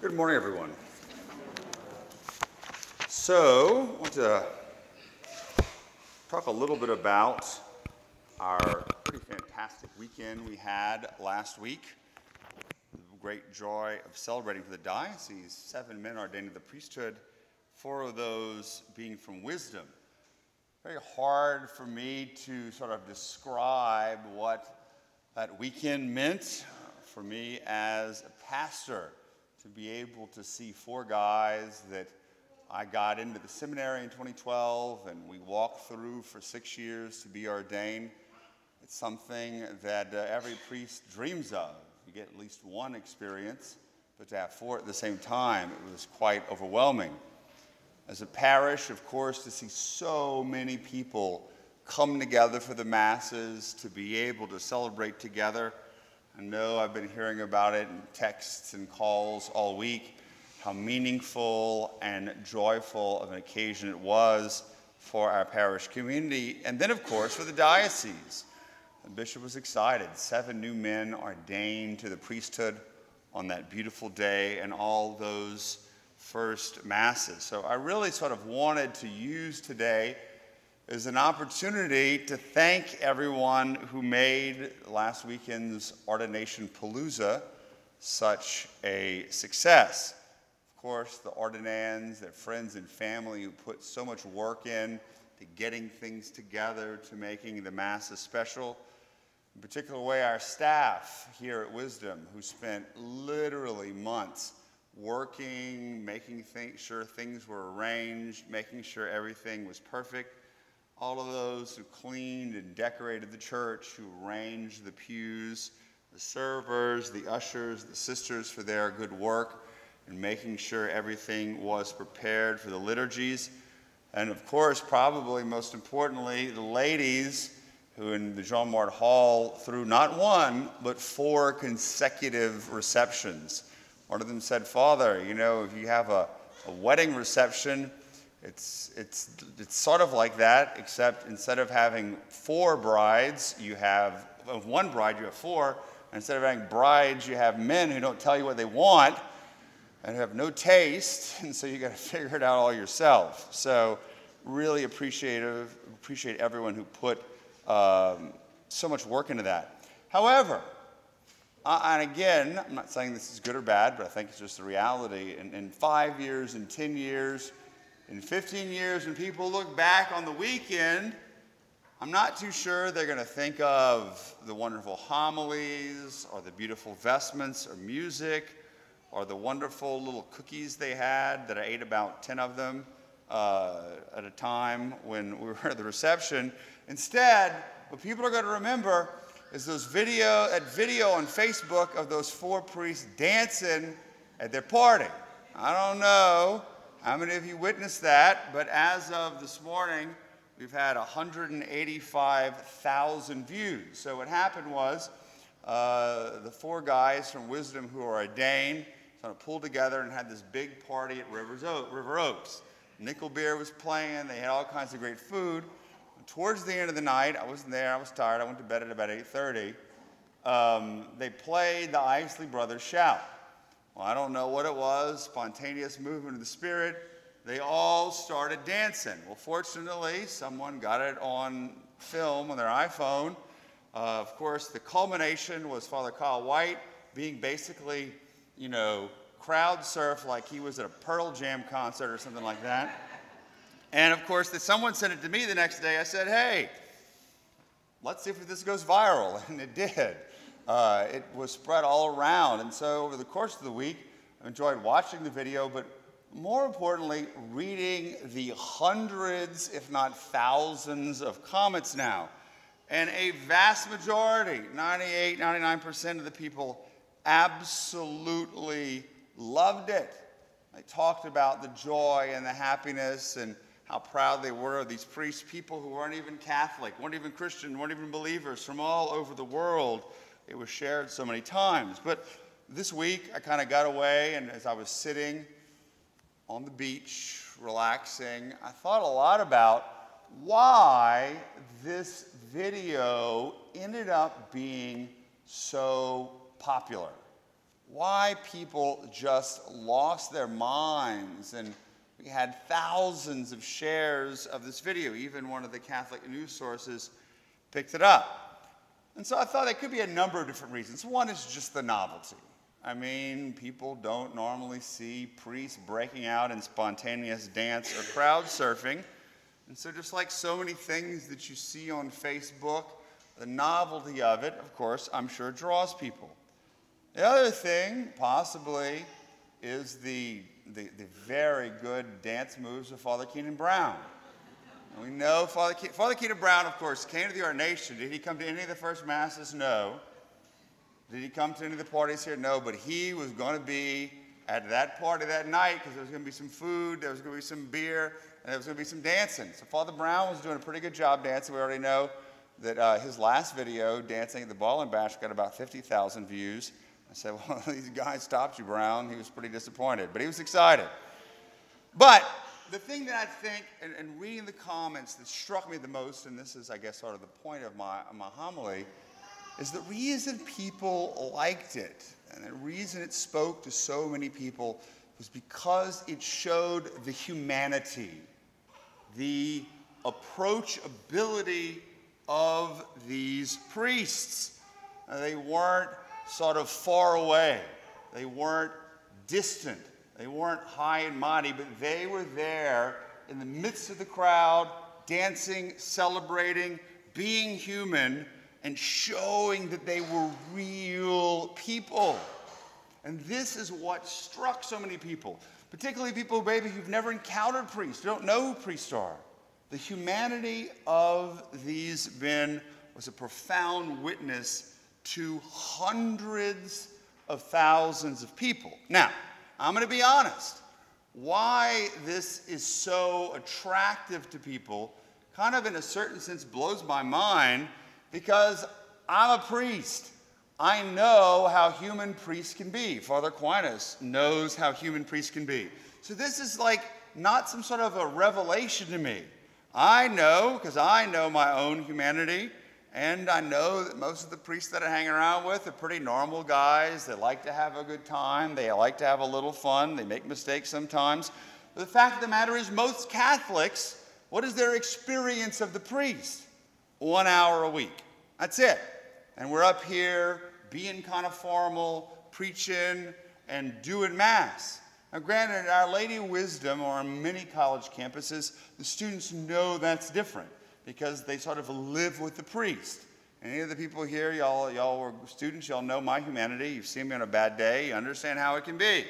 Good morning, everyone. So, I want to talk a little bit about our pretty fantastic weekend we had last week. The great joy of celebrating for the diocese, seven men ordained to the priesthood, four of those being from wisdom. Very hard for me to sort of describe what that weekend meant for me as a pastor to be able to see four guys that I got into the seminary in 2012 and we walked through for six years to be ordained. It's something that uh, every priest dreams of. You get at least one experience, but to have four at the same time, it was quite overwhelming. As a parish, of course, to see so many people come together for the masses, to be able to celebrate together. I know I've been hearing about it in texts and calls all week how meaningful and joyful of an occasion it was for our parish community, and then, of course, for the diocese. The bishop was excited. Seven new men ordained to the priesthood on that beautiful day, and all those first masses. So I really sort of wanted to use today as an opportunity to thank everyone who made last weekend's ordination palooza such a success Of course, the ordinands, their friends and family who put so much work in to getting things together, to making the Masses special. In particular way, our staff here at Wisdom, who spent literally months working, making th- sure things were arranged, making sure everything was perfect. All of those who cleaned and decorated the church, who arranged the pews, the servers, the ushers, the sisters for their good work and making sure everything was prepared for the liturgies. And of course, probably most importantly, the ladies who in the Jean Mart Hall threw not one, but four consecutive receptions. One of them said, Father, you know, if you have a, a wedding reception, it's, it's, it's sort of like that, except instead of having four brides, you have, of one bride, you have four. Instead of having brides, you have men who don't tell you what they want and have no taste, and so you got to figure it out all yourself. So, really appreciative, appreciate everyone who put um, so much work into that. However, uh, and again, I'm not saying this is good or bad, but I think it's just the reality. In, in five years, in 10 years, in 15 years, when people look back on the weekend, I'm not too sure they're going to think of the wonderful homilies or the beautiful vestments or music or the wonderful little cookies they had that I ate about 10 of them uh, at a time when we were at the reception. Instead, what people are going to remember is those video, that video on Facebook of those four priests dancing at their party. I don't know how many of you witnessed that, but as of this morning, we've had 185,000 views. So what happened was uh, the four guys from Wisdom who are ordained sort of pulled together and had this big party at Rivers River Oaks. Nickel Beer was playing. They had all kinds of great food. towards the end of the night, I wasn't there. I was tired. I went to bed at about 8:30. Um, they played the Isley Brothers Shout. Well, I don't know what it was. Spontaneous movement of the spirit. They all started dancing. Well, fortunately, someone got it on film on their iPhone. Uh, of course, the culmination was Father Kyle White being basically you know, crowd surf like he was at a Pearl Jam concert or something like that. And of course, someone sent it to me the next day. I said, hey, let's see if this goes viral. And it did. Uh, it was spread all around. And so over the course of the week, I enjoyed watching the video, but more importantly, reading the hundreds, if not thousands, of comments now. And a vast majority, 98, 99% of the people absolutely loved it. They talked about the joy and the happiness and how proud they were of these priests, people who weren't even Catholic, weren't even Christian, weren't even believers from all over the world. It was shared so many times. But this week, I kind of got away, and as I was sitting on the beach, relaxing, I thought a lot about why this video ended up being so popular. why people just lost their minds. And we had thousands of shares of this video. Even one of the Catholic news sources picked it up. And so I thought there could be a number of different reasons. One is just the novelty. I mean, people don't normally see priests breaking out in spontaneous dance or crowd surfing. And so, just like so many things that you see on Facebook, the novelty of it, of course, I'm sure draws people. The other thing, possibly, is the, the, the very good dance moves of Father Keenan Brown. We know Father, Ke- Father Keenan Brown, of course, came to the ordination. Did he come to any of the first masses? No. Did he come to any of the parties here? No, but he was going to be at that party that night because there was going to be some food, there was going to be some beer, and there was going to be some dancing. So Father Brown was doing a pretty good job dancing. We already know that uh, his last video, dancing at the Ball and Bash, got about 50,000 views. I said, Well, these guys stopped you, Brown. He was pretty disappointed, but he was excited. But the thing that I think, and, and reading the comments that struck me the most, and this is, I guess, sort of the point of my, my homily, is the reason people liked it and the reason it spoke to so many people was because it showed the humanity, the approachability of these priests. Uh, they weren't sort of far away, they weren't distant, they weren't high and mighty, but they were there in the midst of the crowd, dancing, celebrating, being human and showing that they were real people. And this is what struck so many people, particularly people maybe who've never encountered priests, who don't know who priests are. The humanity of these men was a profound witness to hundreds of thousands of people. Now, I'm going to be honest. Why this is so attractive to people, kind of in a certain sense, blows my mind because I'm a priest. I know how human priests can be. Father Aquinas knows how human priests can be. So this is like not some sort of a revelation to me. I know because I know my own humanity, and I know that most of the priests that I hang around with are pretty normal guys. They like to have a good time, they like to have a little fun, they make mistakes sometimes. But the fact of the matter is, most Catholics, what is their experience of the priest? one hour a week. That's it. And we're up here being kind of formal, preaching and doing Mass. Now, granted, Our Lady Wisdom or on many college campuses, the students know that's different because they sort of live with the priest. Any of the people here, y'all, y'all were students, y'all know my humanity. You've seen me on a bad day, you understand how it can be.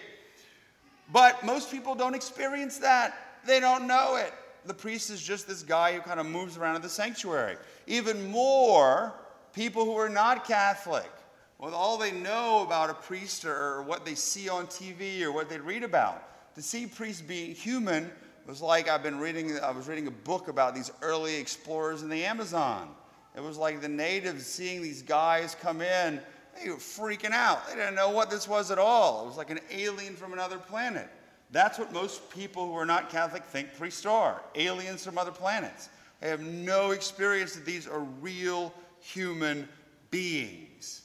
But most people don't experience that. They don't know it the priest is just this guy who kind of moves around in the sanctuary. Even more, people who are not Catholic, with all they know about a priest or what they see on TV or what they read about, to see priests being human was like I've been reading, I was reading a book about these early explorers in the Amazon. It was like the natives seeing these guys come in, they were freaking out. They didn't know what this was at all. It was like an alien from another planet. That's what most people who are not Catholic think priests are aliens from other planets. They have no experience that these are real human beings.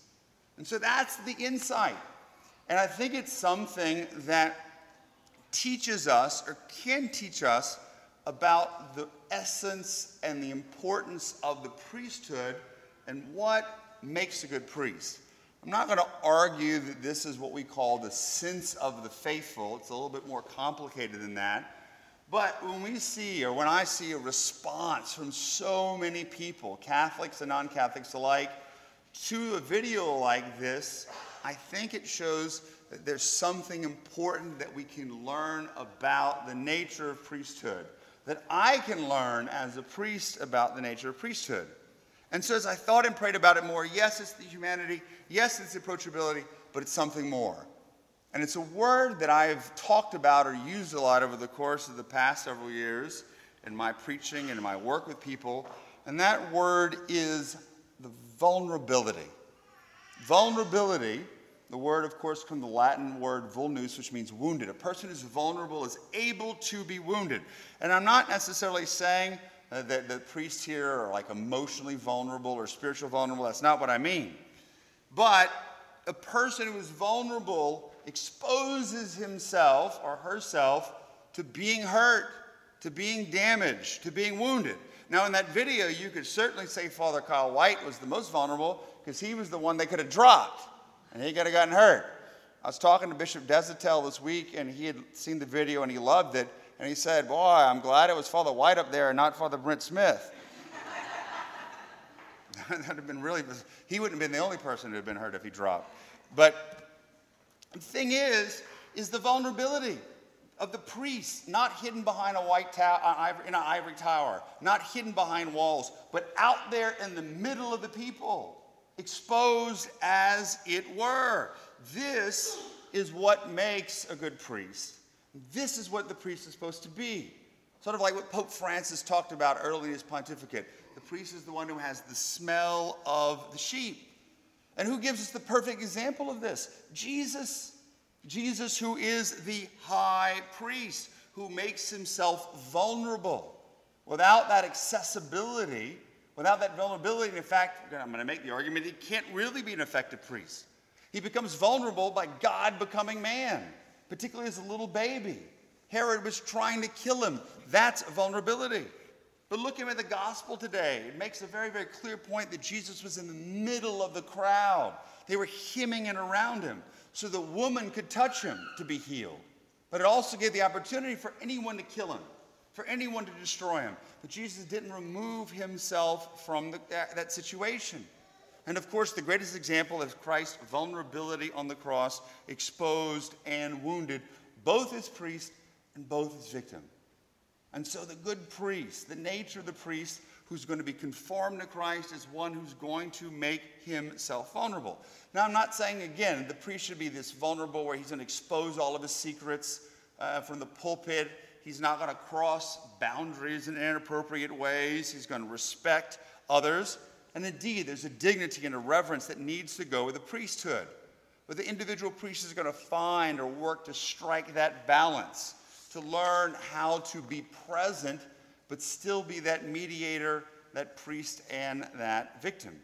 And so that's the insight. And I think it's something that teaches us or can teach us about the essence and the importance of the priesthood and what makes a good priest. I'm not going to argue that this is what we call the sense of the faithful. It's a little bit more complicated than that. But when we see, or when I see a response from so many people, Catholics and non Catholics alike, to a video like this, I think it shows there's something important that we can learn about the nature of priesthood, that I can learn as a priest about the nature of priesthood. And so as I thought and prayed about it more, yes, it's the humanity, yes, it's the approachability, but it's something more. And it's a word that I've talked about or used a lot over the course of the past several years in my preaching and in my work with people. And that word is the vulnerability. Vulnerability, the word, of course, from the Latin word vulnus, which means wounded. A person who's vulnerable is able to be wounded. And I'm not necessarily saying that the priests here are like emotionally vulnerable or spiritual vulnerable. That's not what I mean. But a person who is vulnerable exposes himself or herself to being hurt, to being damaged, to being wounded. Now, in that video, you could certainly say Father Kyle White was the most vulnerable because he was the one they could have dropped and he could have gotten hurt. I was talking to Bishop Deshotel this week, and he had seen the video and he loved it. And he said, Boy, I'm glad it was Father White up there and not Father Brent Smith. That'd have been really, he wouldn't have been the only person who had been hurt if he dropped. But the thing is, is the vulnerability of the priest, not hidden behind a white tower, uh, in an ivory tower, not hidden behind walls, but out there in the middle of the people, exposed as it were. This is what makes a good priest. This is what the priest is supposed to be. Sort of like what Pope Francis talked about early in his pontificate. The priest is the one who has the smell of the sheep. And who gives us the perfect example of this? Jesus. Jesus, who is the high priest, who makes himself vulnerable. Without that accessibility, without that vulnerability, in fact, I'm going to make the argument he can't really be an effective priest. He becomes vulnerable by God becoming man, particularly as a little baby. Herod was trying to kill him. That's vulnerability. But looking at the gospel today, it makes a very, very clear point that Jesus was in the middle of the crowd. They were hemming and around him so the woman could touch him to be healed. But it also gave the opportunity for anyone to kill him, for anyone to destroy him. But Jesus didn't remove himself from the, that, that situation. And of course, the greatest example is Christ's vulnerability on the cross, exposed and wounded, both as priest and both as victim. And so, the good priest, the nature of the priest who's going to be conformed to Christ, is one who's going to make himself vulnerable. Now, I'm not saying again the priest should be this vulnerable where he's going to expose all of his secrets uh, from the pulpit. He's not going to cross boundaries in inappropriate ways. He's going to respect others. And indeed, there's a dignity and a reverence that needs to go with the priesthood. But the individual priest is going to find or work to strike that balance, to learn how to be present, but still be that mediator, that priest, and that victim.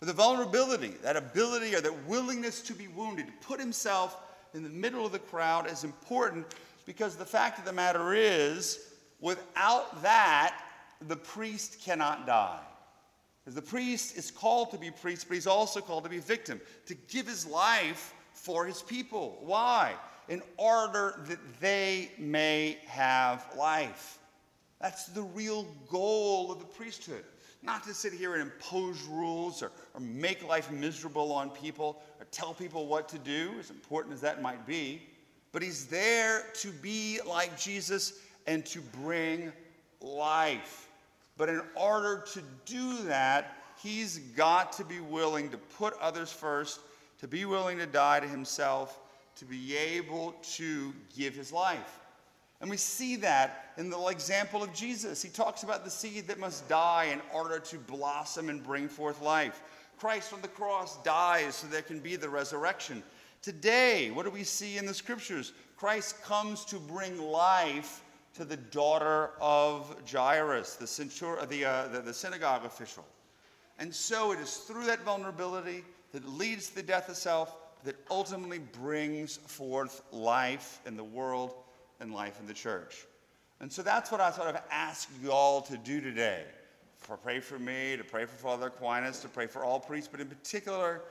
But the vulnerability, that ability or that willingness to be wounded, to put himself in the middle of the crowd is important because the fact of the matter is, without that, the priest cannot die. Because the priest is called to be priest, but he's also called to be victim, to give his life for his people. Why? In order that they may have life. That's the real goal of the priesthood. Not to sit here and impose rules or, or make life miserable on people or tell people what to do, as important as that might be, but he's there to be like Jesus and to bring life. But in order to do that, he's got to be willing to put others first, to be willing to die to himself, to be able to give his life. And we see that in the example of Jesus. He talks about the seed that must die in order to blossom and bring forth life. Christ on the cross dies so there can be the resurrection. Today, what do we see in the scriptures? Christ comes to bring life to the daughter of Jairus, the, centur- the, uh, the, the synagogue official. And so it is through that vulnerability that leads to the death of self that ultimately brings forth life in the world and life in the church. And so that's what I sort of ask you all to do today. For pray for me, to pray for Father Aquinas, to pray for all priests, but in particular,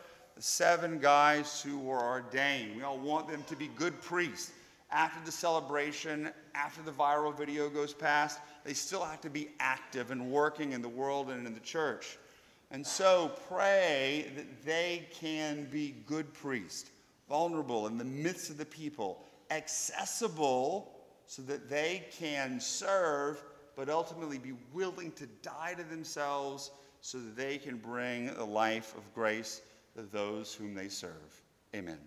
the seven guys who were ordained. We all want them to be good priests after the celebration, after the viral video goes past, they still have to be active and working in the world and in the church. And so pray that they can be good priests, vulnerable in the midst of the people, accessible so that they can serve, but ultimately be willing to die to themselves so that they can bring the life of grace those whom they serve. Amen.